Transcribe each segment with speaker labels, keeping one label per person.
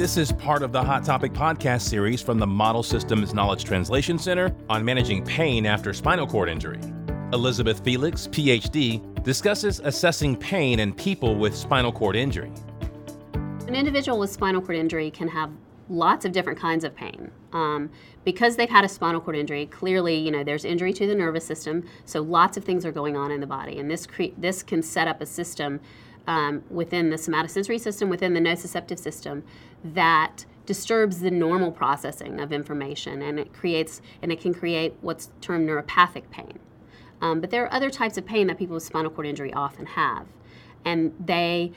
Speaker 1: This is part of the Hot Topic podcast series from the Model Systems Knowledge Translation Center on managing pain after spinal cord injury. Elizabeth Felix, PhD, discusses assessing pain in people with spinal cord injury.
Speaker 2: An individual with spinal cord injury can have lots of different kinds of pain. Um, because they've had a spinal cord injury, clearly, you know, there's injury to the nervous system, so lots of things are going on in the body, and this cre- this can set up a system um, within the somatosensory system, within the nociceptive system, that disturbs the normal processing of information, and it creates and it can create what's termed neuropathic pain. Um, but there are other types of pain that people with spinal cord injury often have, and they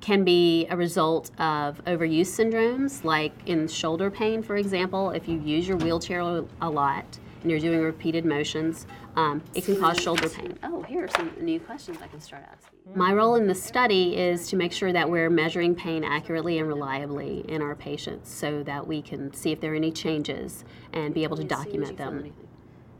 Speaker 2: can be a result of overuse syndromes, like in shoulder pain, for example. If you use your wheelchair a lot and you're doing repeated motions, um, it can cause shoulder pain. Oh, here are some new questions I can start asking. My role in the study is to make sure that we're measuring pain accurately and reliably in our patients so that we can see if there are any changes and be able to document them.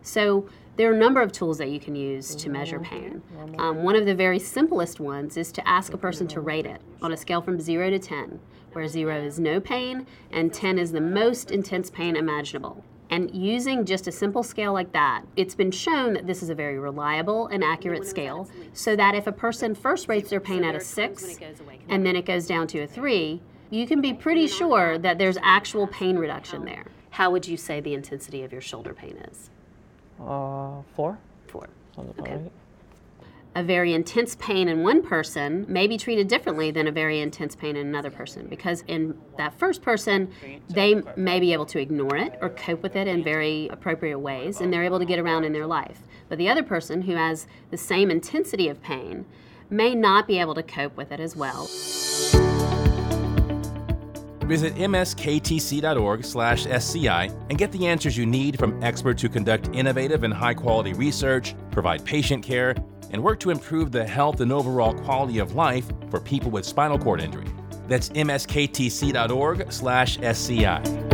Speaker 2: So there are a number of tools that you can use to measure pain. Um, one of the very simplest ones is to ask a person to rate it on a scale from 0 to 10, where 0 is no pain and 10 is the most intense pain imaginable. And using just a simple scale like that, it's been shown that this is a very reliable and accurate scale, so that if a person first rates their pain at a 6 and then it goes down to a 3, you can be pretty sure that there's actual pain reduction there. How would you say the intensity of your shoulder pain is?
Speaker 3: Uh, four.
Speaker 2: Four.
Speaker 3: Sounds about
Speaker 2: Okay.
Speaker 3: right.
Speaker 2: A very intense pain in one person may be treated differently than a very intense pain in another person because in that first person, they may be able to ignore it or cope with it in very appropriate ways and they're able to get around in their life. But the other person who has the same intensity of pain may not be able to cope with it as well.
Speaker 1: Visit msktc.org/sci and get the answers you need from experts who conduct innovative and high-quality research, provide patient care, and work to improve the health and overall quality of life for people with spinal cord injury. That's msktc.org/sci.